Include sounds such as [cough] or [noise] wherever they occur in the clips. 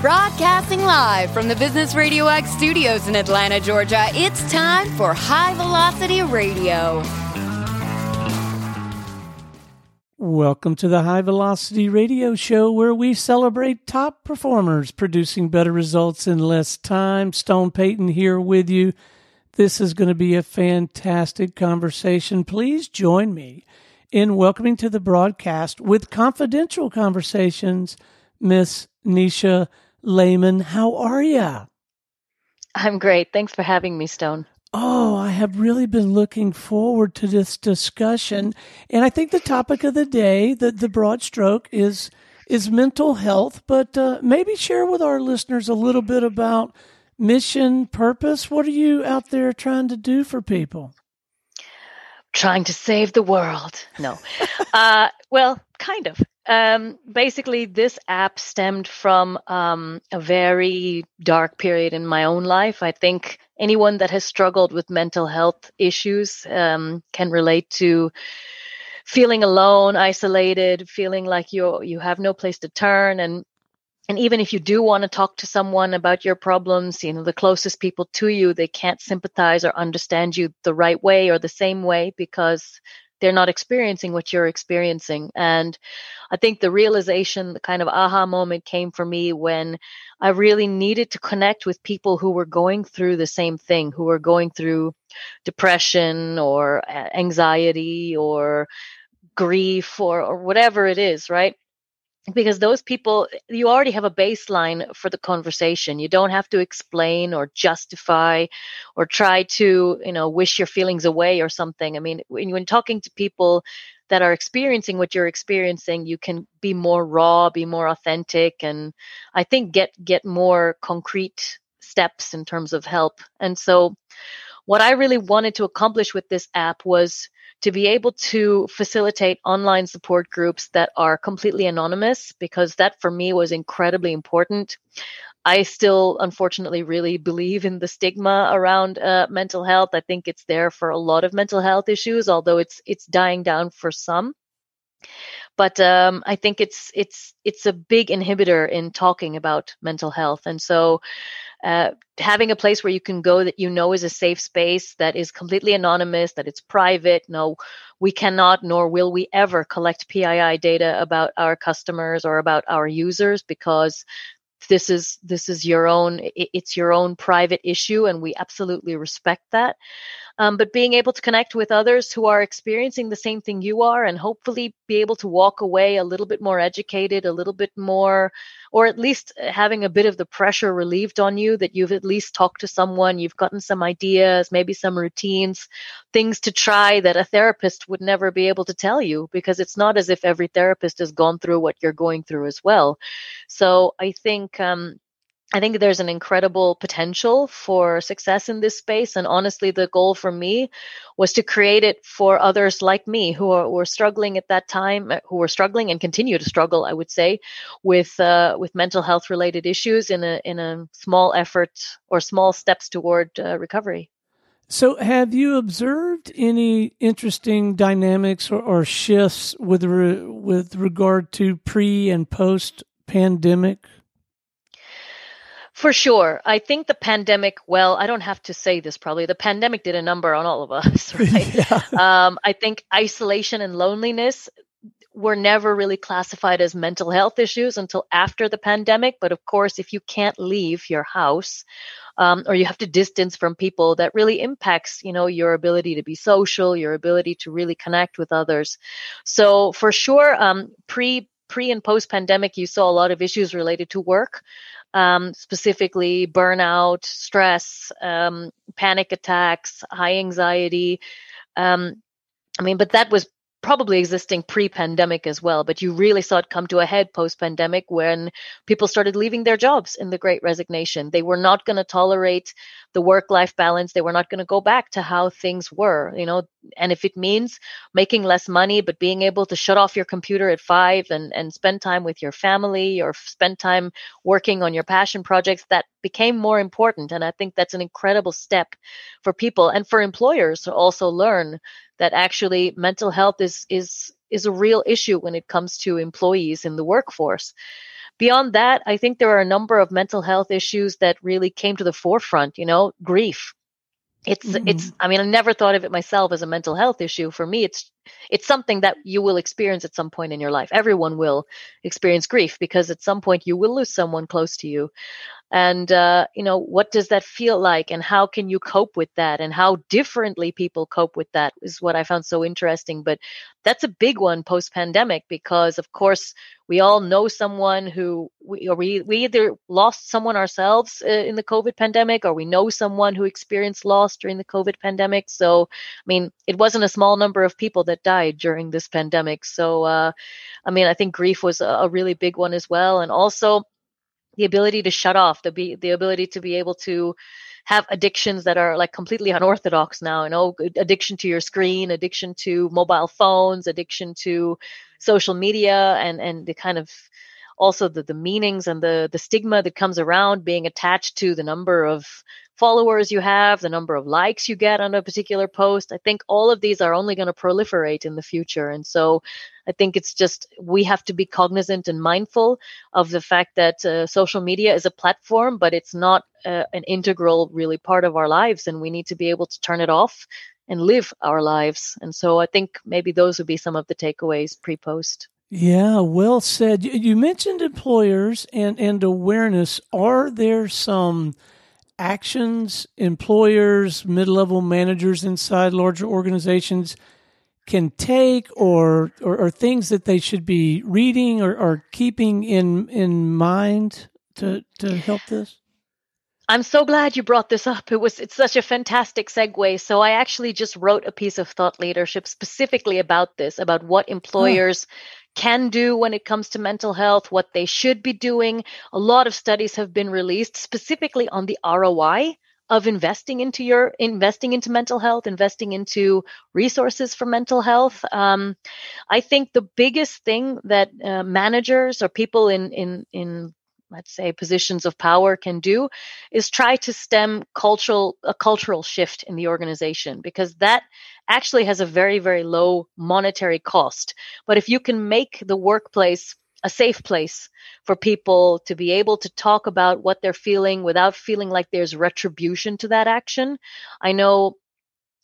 Broadcasting live from the Business Radio X studios in Atlanta, Georgia, it's time for High Velocity Radio. Welcome to the High Velocity Radio Show, where we celebrate top performers producing better results in less time. Stone Payton here with you. This is going to be a fantastic conversation. Please join me in welcoming to the broadcast with confidential conversations, Miss Nisha Lehman. How are you? I'm great. Thanks for having me, Stone. Oh, I have really been looking forward to this discussion. And I think the topic of the day, the, the broad stroke, is is mental health, but uh, maybe share with our listeners a little bit about mission, purpose. What are you out there trying to do for people? Trying to save the world. No. [laughs] uh, well, kind of. Um, basically, this app stemmed from um, a very dark period in my own life. I think anyone that has struggled with mental health issues um, can relate to feeling alone, isolated, feeling like you you have no place to turn, and and even if you do want to talk to someone about your problems, you know the closest people to you they can't sympathize or understand you the right way or the same way because they're not experiencing what you're experiencing. And I think the realization, the kind of aha moment came for me when I really needed to connect with people who were going through the same thing, who were going through depression or uh, anxiety or grief or, or whatever it is, right? Because those people you already have a baseline for the conversation. You don't have to explain or justify or try to you know wish your feelings away or something. I mean when, when talking to people that are experiencing what you're experiencing you can be more raw be more authentic and i think get get more concrete steps in terms of help. And so what i really wanted to accomplish with this app was to be able to facilitate online support groups that are completely anonymous because that for me was incredibly important. I still, unfortunately, really believe in the stigma around uh, mental health. I think it's there for a lot of mental health issues, although it's it's dying down for some. But um, I think it's it's it's a big inhibitor in talking about mental health, and so uh, having a place where you can go that you know is a safe space that is completely anonymous that it's private no we cannot nor will we ever collect pii data about our customers or about our users because this is this is your own it's your own private issue and we absolutely respect that um, but being able to connect with others who are experiencing the same thing you are and hopefully be able to walk away a little bit more educated a little bit more or at least having a bit of the pressure relieved on you that you've at least talked to someone you've gotten some ideas maybe some routines things to try that a therapist would never be able to tell you because it's not as if every therapist has gone through what you're going through as well. So i think um, I think there's an incredible potential for success in this space. And honestly, the goal for me was to create it for others like me who are, were struggling at that time, uh, who were struggling and continue to struggle, I would say, with uh, with mental health related issues in a in a small effort or small steps toward uh, recovery. So, have you observed any interesting dynamics or, or shifts with re, with regard to pre and post pandemic for sure. I think the pandemic, well, I don't have to say this probably. The pandemic did a number on all of us, [laughs] right? [laughs] yeah. um, I think isolation and loneliness were never really classified as mental health issues until after the pandemic. But of course, if you can't leave your house, um, or you have to distance from people, that really impacts, you know, your ability to be social, your ability to really connect with others. So for sure, um, pre pre and post pandemic, you saw a lot of issues related to work um, specifically burnout, stress, um, panic attacks, high anxiety. Um, I mean, but that was probably existing pre-pandemic as well but you really saw it come to a head post-pandemic when people started leaving their jobs in the great resignation they were not going to tolerate the work-life balance they were not going to go back to how things were you know and if it means making less money but being able to shut off your computer at five and and spend time with your family or spend time working on your passion projects that became more important and i think that's an incredible step for people and for employers to also learn that actually mental health is is is a real issue when it comes to employees in the workforce beyond that, I think there are a number of mental health issues that really came to the forefront, you know, grief. It's mm-hmm. it's I mean, I never thought of it myself as a mental health issue. For me, it's it's something that you will experience at some point in your life. Everyone will experience grief because at some point you will lose someone close to you and uh, you know what does that feel like? And how can you cope with that? And how differently people cope with that is what i found so interesting. But that's a big one post pandemic because of course we all know someone who we or we, we either lost someone ourselves uh, in the covid pandemic or we know someone who experienced loss during the covid pandemic. So i mean it wasn't a small number of people that died during this pandemic. So uh, i mean i think grief was a, a really big one as well. And also the ability to shut off, the be the ability to be able to have addictions that are like completely unorthodox now. You know, addiction to your screen, addiction to mobile phones, addiction to social media, and and the kind of also the, the meanings and the the stigma that comes around being attached to the number of followers you have, the number of likes you get on a particular post. I think all of these are only going to proliferate in the future. And so I think it's just we have to be cognizant and mindful of the fact that uh, social media is a platform, but it's not uh, an integral, really part of our lives. And we need to be able to turn it off and live our lives. And so I think maybe those would be some of the takeaways pre post. Yeah, well said. You mentioned employers and, and awareness. Are there some actions employers, mid level managers inside larger organizations can take or, or, or, things that they should be reading or, or keeping in in mind to to help this? I'm so glad you brought this up. It was it's such a fantastic segue. So I actually just wrote a piece of thought leadership specifically about this, about what employers oh can do when it comes to mental health, what they should be doing. A lot of studies have been released specifically on the ROI of investing into your investing into mental health, investing into resources for mental health. Um, I think the biggest thing that uh, managers or people in in in let's say positions of power can do is try to stem cultural a cultural shift in the organization because that actually has a very, very low monetary cost. But if you can make the workplace a safe place for people to be able to talk about what they're feeling without feeling like there's retribution to that action. I know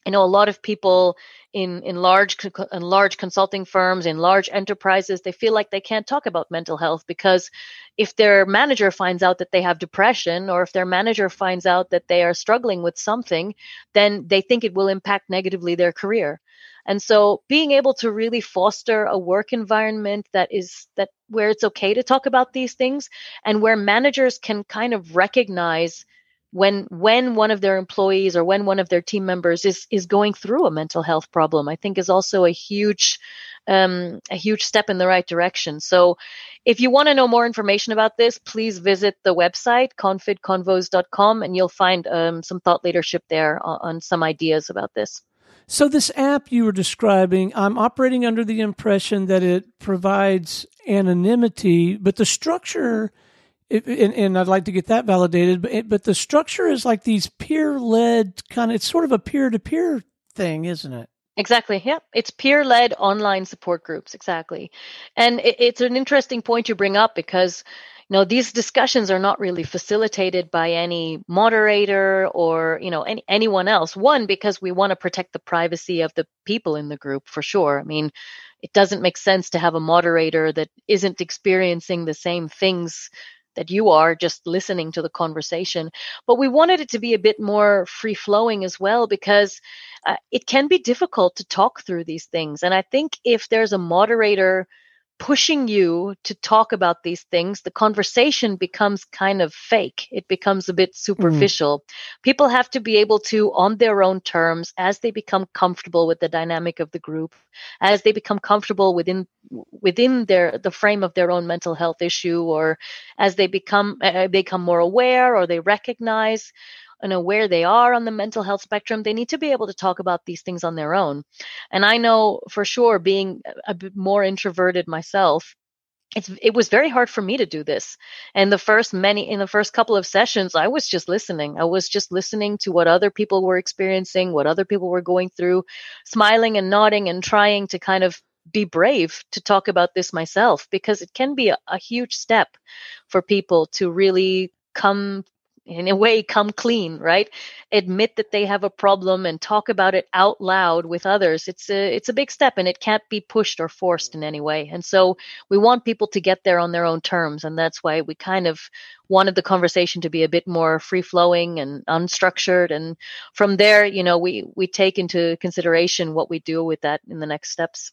I know a lot of people in in large in large consulting firms in large enterprises they feel like they can't talk about mental health because if their manager finds out that they have depression or if their manager finds out that they are struggling with something then they think it will impact negatively their career and so being able to really foster a work environment that is that where it's okay to talk about these things and where managers can kind of recognize when when one of their employees or when one of their team members is is going through a mental health problem i think is also a huge um, a huge step in the right direction. So if you want to know more information about this please visit the website confidconvos.com and you'll find um, some thought leadership there on, on some ideas about this so this app you were describing, I'm operating under the impression that it provides anonymity, but the structure and, and, I'd like to get that validated. But it, but the structure is like these peer led kind of. It's sort of a peer to peer thing, isn't it? Exactly. Yeah, it's peer led online support groups. Exactly, and it, it's an interesting point you bring up because know these discussions are not really facilitated by any moderator or you know any, anyone else. One because we want to protect the privacy of the people in the group for sure. I mean it doesn't make sense to have a moderator that isn't experiencing the same things that you are just listening to the conversation. But we wanted it to be a bit more free flowing as well because uh, it can be difficult to talk through these things. And I think if there's a moderator pushing you to talk about these things, the conversation becomes kind of fake. It becomes a bit mm-hmm. superficial. Mm-hmm. People have to be able to, on their own terms, as they become comfortable with the dynamic of the group, as they become comfortable within within their the frame of their own mental health issue, or as they become uh, become more aware or they recognize you know where they are on the mental health spectrum they need to be able to talk about these things on their own. And i know for sure being a bit more introverted myself it's it was very hard for me to do this. And the first many in the first couple of sessions i was just listening. I was just listening to what other people were experiencing what other people were going through smiling and nodding and trying to kind of be brave to talk about this myself because it can be a, a huge step for people to really come in a way come clean right? Admit that they have a problem and talk about it out loud with others. It's a it's a big step and it can't be pushed or forced in any way. And so we want people to get there on their own terms and that's why we kind of wanted the conversation to be a bit more free flowing and unstructured. And from there you know we we take into consideration what we do with that in the next steps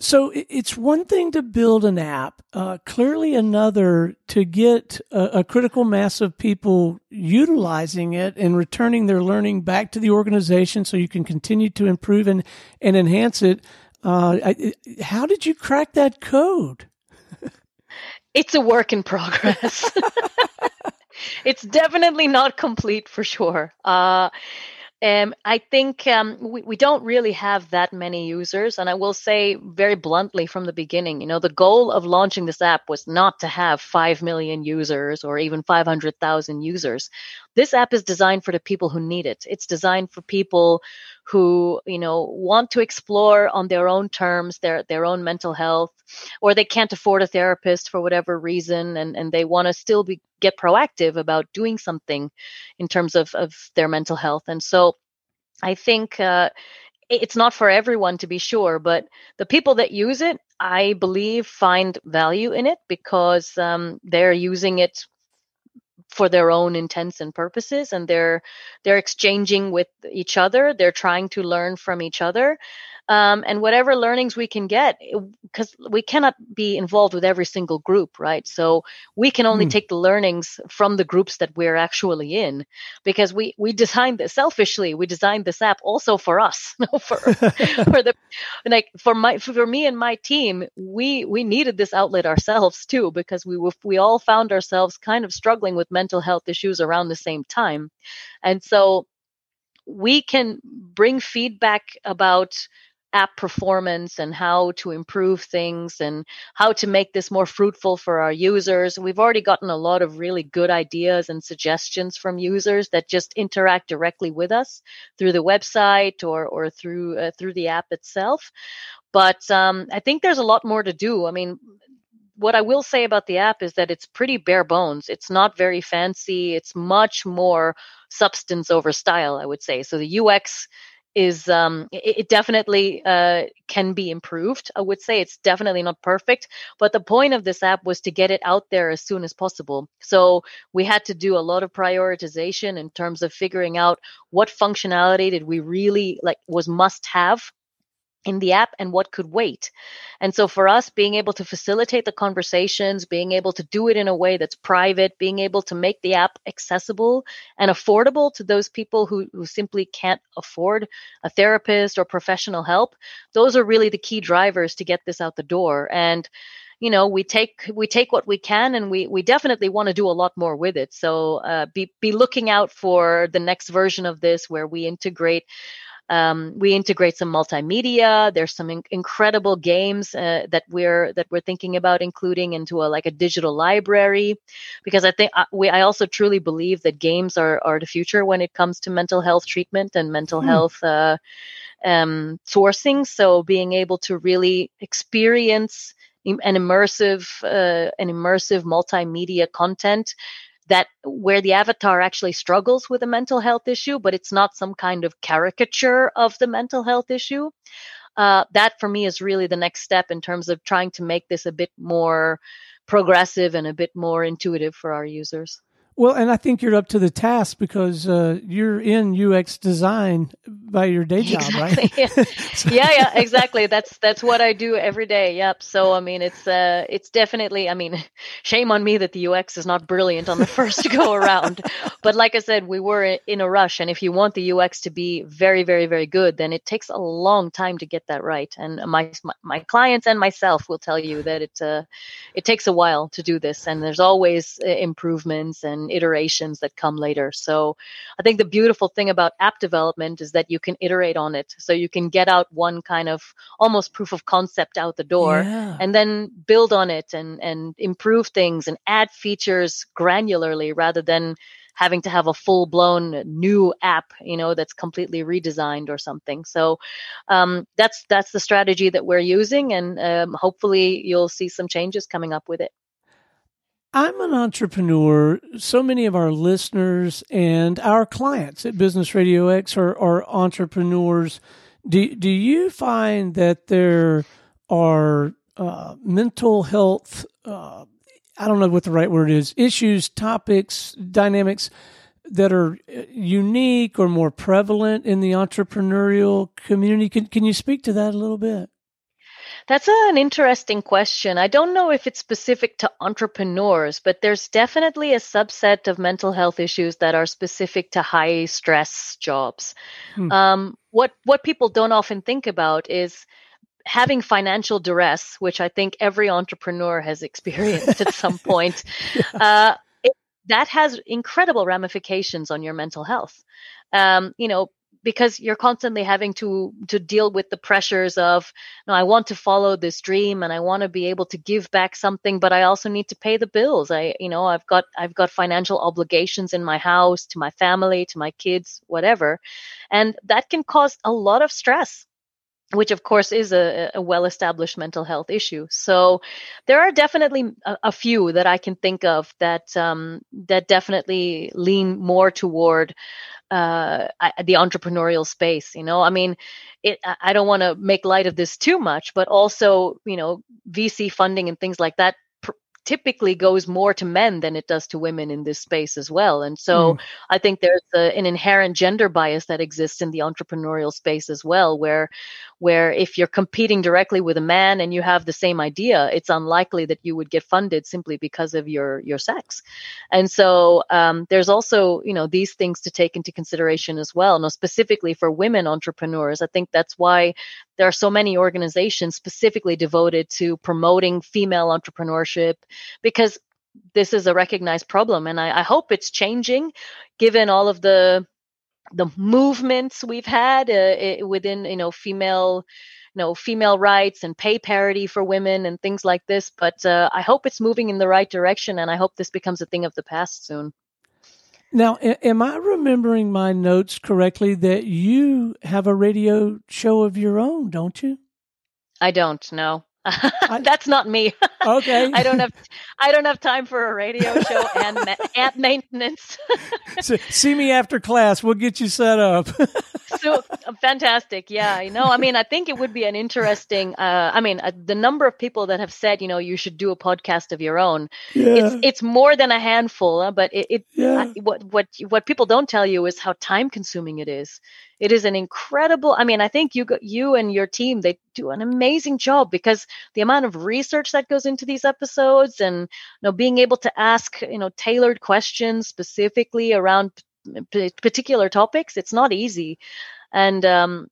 so it's one thing to build an app, uh, clearly another to get a, a, critical mass of people utilizing it and returning their learning back to the organization so you can continue to improve and, and enhance it. Uh, I, how did you crack that code? [laughs] it's a work in progress. [laughs] it's definitely not complete for sure. Uh, um, I think um, we, we don't really have that many users. And I will say very bluntly from the beginning, you know, the goal of launching this app was not to have 5 million users or even 500,000 users. This app is designed for the people who need it. It's designed for people who, you know, want to explore on their own terms their, their own mental health, or they can't afford a therapist for whatever reason and, and they want to still be get proactive about doing something in terms of, of their mental health. And so I think uh, it's not for everyone to be sure, but the people that use it, I believe, find value in it because um, they're using it for their own intents and purposes and they're they're exchanging with each other they're trying to learn from each other um, and whatever learnings we can get because we cannot be involved with every single group right so we can only mm. take the learnings from the groups that we're actually in because we we designed this selfishly we designed this app also for us [laughs] for [laughs] for the like for my for me and my team we we needed this outlet ourselves too because we were, we all found ourselves kind of struggling with mental health issues around the same time and so we can bring feedback about app performance and how to improve things and how to make this more fruitful for our users. We've already gotten a lot of really good ideas and suggestions from users that just interact directly with us through the website or or through uh, through the app itself. But um, I think there's a lot more to do. I mean, what I will say about the app is that it's pretty bare bones. It's not very fancy. It's much more substance over style, I would say. So the UX is um, it, it definitely uh, can be improved. I would say it's definitely not perfect, but the point of this app was to get it out there as soon as possible. So we had to do a lot of prioritization in terms of figuring out what functionality did we really like was must have in the app and what could wait. And so for us, being able to facilitate the conversations, being able to do it in a way that's private, being able to make the app accessible and affordable to those people who, who simply can't afford a therapist or professional help, those are really the key drivers to get this out the door. And you know we take we take what we can and we we definitely want to do a lot more with it so uh, be be looking out for the next version of this where we integrate um, we integrate some multimedia. There's some in- incredible games uh, that we're that we're thinking about including into a like a digital library, because I think uh, we I also truly believe that games are are the future when it comes to mental health treatment and mental hmm. health uh, um, sourcing. So being able to really experience an immersive uh, an immersive multimedia content that where the avatar actually struggles with a mental health issue, but it's not some kind of caricature of the mental health issue. Uh, that for me is really the next step in terms of trying to make this a bit more progressive and a bit more intuitive for our users. Well, and I think you're up to the task because uh, you're in UX design by your day job, exactly. right? Yeah. so. yeah, yeah, exactly. That's that's what I do every day. Yep. So I mean, it's uh, it's definitely. I mean, [laughs] shame on me that the UX is not brilliant on the first go around. [laughs] But like I said, we were in a rush, and if you want the UX to be very, very, very good, then it takes a long time to get that right. And my my, my clients and myself will tell you that it uh, it takes a while to do this, and there's always uh, improvements and iterations that come later. So I think the beautiful thing about app development is that you can iterate on it. So you can get out one kind of almost proof of concept out the door yeah. and then build on it and, and improve things and add features granularly rather than having to have a full blown new app, you know, that's completely redesigned or something. So um, that's that's the strategy that we're using, and um, hopefully you'll see some changes coming up with it. I'm an entrepreneur. So many of our listeners and our clients at Business Radio X are, are entrepreneurs. Do, do you find that there are uh, mental health, uh, I don't know what the right word is, issues, topics, dynamics that are uh, unique or more prevalent in the entrepreneurial community? Can, can you speak to that a little bit? That's an interesting question. I don't know if it's specific to entrepreneurs, but there's definitely a subset of mental health issues that are specific to high stress jobs. Hmm. Um, what what people don't often think about is having financial duress, which I think every entrepreneur has [laughs] experienced at some [laughs] point. Uh, it, that has incredible ramifications on your mental health. Um, you know, because you're constantly having to to deal with the pressures of no i want to follow this dream and i want to be able to give back something but i also need to pay the bills i you know i've got i've got financial obligations in my house to my family to my kids whatever and that can cause a lot of stress which of course is a, a, well-established mental health issue. So there are definitely a, a few that I can think of that um, that definitely lean more toward uh, the entrepreneurial space. You know, I mean, it, I don't want to make light of this too much, but also, you know, VC funding and things like that typically goes more to men than it does to women in this space as well. And so mm. I think there's a, an inherent gender bias that exists in the entrepreneurial space as well, where where if you're competing directly with a man and you have the same idea, it's unlikely that you would get funded simply because of your your sex. And so um, there's also you know these things to take into consideration as well. Now specifically for women entrepreneurs, I think that's why there are so many organizations specifically devoted to promoting female entrepreneurship because this is a recognized problem and I, I hope it's changing given all of the the movements we've had uh, within you know female you know female rights and pay parity for women and things like this but uh, i hope it's moving in the right direction and i hope this becomes a thing of the past soon. Now am i remembering my notes correctly that you have a radio show of your own don't you? I don't know [laughs] That's not me. [laughs] Okay. I don't have I don't have time for a radio show and ma- [laughs] maintenance. so, see me after class. We'll get you set up. so fantastic. Yeah, you know, I mean, I think it would be an interesting uh, I mean, uh, the number of people that have said, you know, you should do a podcast of your own. Yeah. It's it's more than a handful, uh, but it, it yeah. I, what what what people don't tell you is how time consuming it is it is an incredible i mean i think you you and your team they do an amazing job because the amount of research that goes into these episodes and you know being able to ask you know tailored questions specifically around p- particular topics it's not easy. And um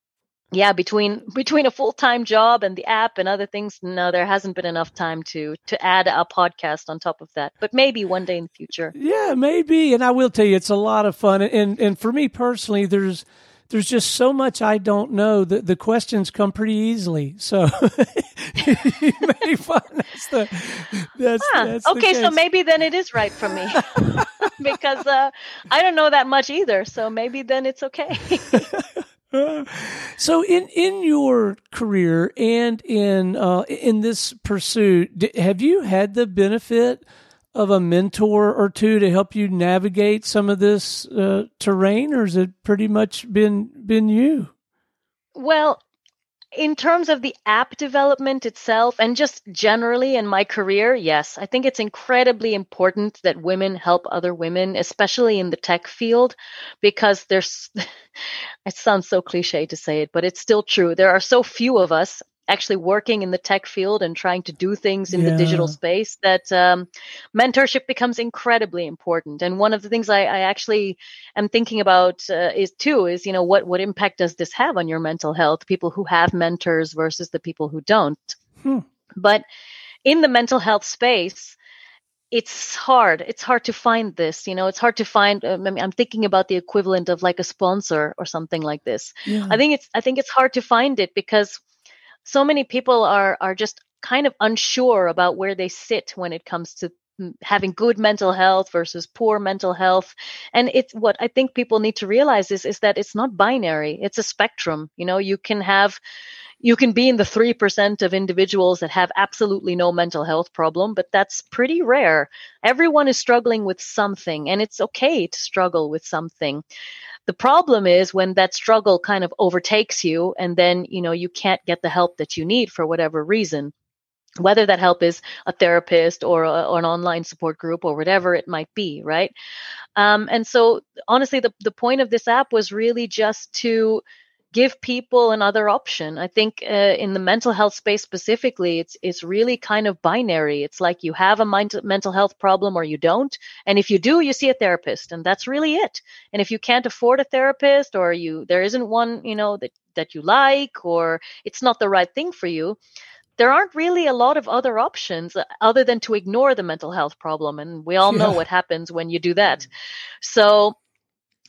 yeah between [laughs] between a full-time job and the app and other things no there hasn't been enough time to to add a podcast on top of that. But maybe one day in the future. Yeah maybe and i will tell you it's a lot of fun. And and for me personally there's there's just so much I don't know that the questions come pretty easily. So [laughs] you may find that's the that's, huh. that's okay. The so maybe then it is right for me [laughs] because uh, I don't know that much either. So maybe then it's okay. [laughs] so in in your career and in uh, in this pursuit, have you had the benefit? Of a mentor or two to help you navigate some of this uh, terrain, or has it pretty much been been you? Well, in terms of the app development itself and just generally in my career, yes, I think it's incredibly important that women help other women, especially in the tech field, because there's, [laughs] it sounds so cliche to say it, but it's still true. There are so few of us actually working in the tech field and trying to do things in yeah. the digital space that um, mentorship becomes incredibly important and one of the things i, I actually am thinking about uh, is too is you know what what impact does this have on your mental health people who have mentors versus the people who don't hmm. but in the mental health space it's hard it's hard to find this you know it's hard to find um, I mean, i'm thinking about the equivalent of like a sponsor or something like this yeah. i think it's i think it's hard to find it because so many people are are just kind of unsure about where they sit when it comes to mm, having good mental health versus poor mental health and it's what i think people need to realize is is that it's not binary it's a spectrum you know you can have you can be in the 3% of individuals that have absolutely no mental health problem, but that's pretty rare. Everyone is struggling with something, and it's okay to struggle with something. The problem is when that struggle kind of overtakes you, and then, you know, you can't get the help that you need for whatever reason whether that help is a therapist or, a, or, an online support group or whatever it might be, right? Um, and so, honestly, the, the point of this app was really just to give people another option. I think uh, in the mental health space specifically, it's it's really kind of binary. It's like you have a mind- mental health problem or you don't, and if you do, you see a therapist, and that's really it. And if you can't afford a therapist or you there isn't one, you know that that you like or it's not the right thing for you, there aren't really a lot of other options uh, other than to ignore the mental health problem. And we all know what happens when you do that. Mm. So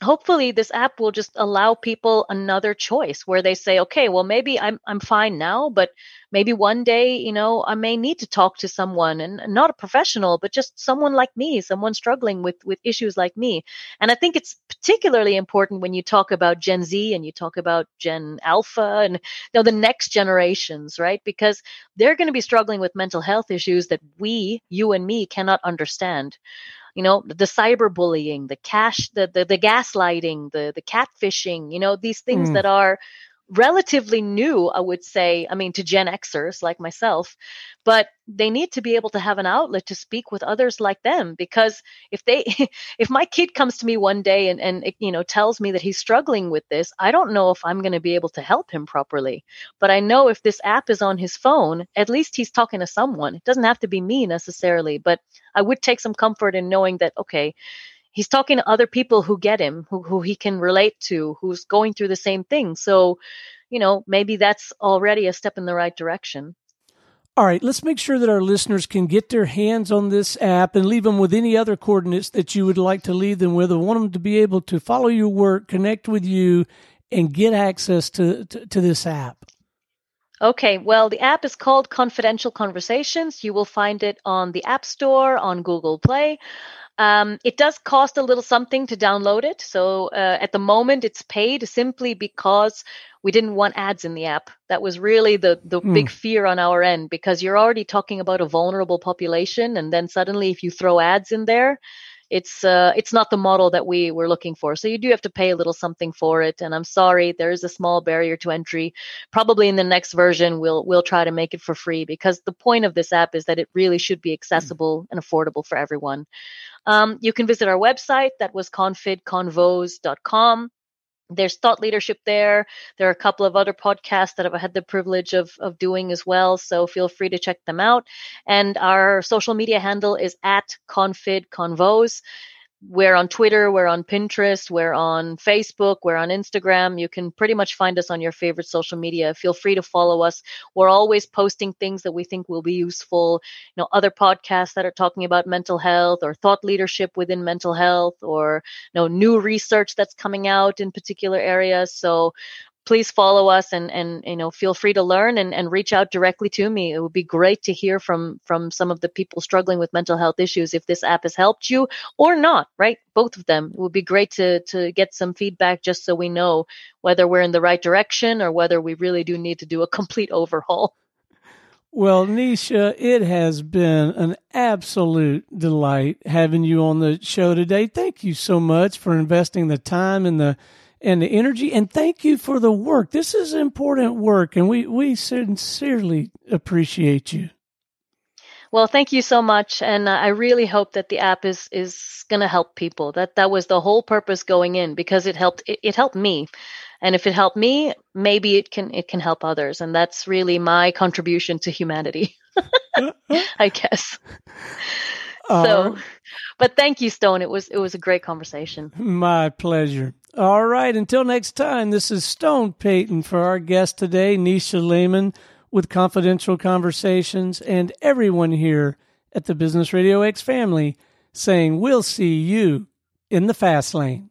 hopefully this app will just allow people another choice where they say okay well maybe i'm i'm fine now but maybe one day you know i may need to talk to someone and not a professional but just someone like me someone struggling with with issues like me. And i think it's particularly important when you talk about gen z and you talk about gen alpha and you know the next generations right? Because they're going to be struggling with mental health issues that we you and me cannot understand you know the cyberbullying the cash the the, the gaslighting the the catfishing you know these things mm. that are relatively new, I would say, I mean, to Gen Xers like myself, but they need to be able to have an outlet to speak with others like them because if they, [laughs] if my kid comes to me one day and, and, eh, you know, tells me that he's struggling with this, I don't know if I'm going to be able to help him properly. But I know if this app is on his phone, at least he's talking to someone. It doesn't have to be me necessarily, but I would take some comfort in knowing that, okay, he's talking to other people who get him, who, who he can relate to, who's going through the same thing. So, you know, maybe that's already a step in the right direction. All right, let's make sure that our listeners can get their hands on this app and leave them with any other coordinates that you would like to leave them with. I want them to be able to follow your work, connect with you, and get access to, to, to this app. Okay, well, the app is called Confidential Conversations. You will find it on the App Store, on Google Play. Um, it does cost a little something to download it. So uh, at the moment, it's paid simply because we didn't want ads in the app. That was really the the mm. big fear on our end because you're already talking about a vulnerable population, and then suddenly if you throw ads in there, it's uh, it's not the model that we were looking for. So you do have to pay a little something for it. And I'm sorry, there is a small barrier to entry. Probably in the next version, we'll we'll try to make it for free because the point of this app is that it really should be accessible and affordable for everyone. Um, you can visit our website that was confidconvos.com there's thought leadership there. There are a couple of other podcasts that I've had the privilege of, of doing as well. So feel free to check them out. And our social media handle is at confid convos. We're on Twitter, we're on Pinterest, we're on Facebook, we're on Instagram. You can pretty much find us on your favorite social media. Feel free to follow us. We're always posting things that we think will be useful. You know, other podcasts that are talking about mental health or thought leadership within mental health or you know new research that's coming out in particular areas. So please follow us and and you know feel free to learn and, and reach out directly to me. It would be great to hear from from some of the people struggling with mental health issues if this app has helped you or not right? Both of them. It would be great to to get some feedback just so we know whether we're in the right direction or whether we really do need to do a complete overhaul. Well, Nisha, it has been an absolute delight having you on the show today. Thank you so much for investing the time and the and the energy. And thank you for the work. This is important work, and we, we sincerely appreciate you. Well, thank you so much, and uh, I really hope that the app is is going to help people. That that was the whole purpose going in because it helped it, it helped me, and if it helped me, maybe it can it can help others, and that's really my contribution to humanity, [laughs] uh, uh. I guess. So, but thank you, Stone. It was it was a great conversation. My pleasure. All right. Until next time, this is Stone Payton for our guest today, Nisha Lehman with Confidential Conversations, and everyone here at the Business Radio X family saying we'll see you in the fast lane.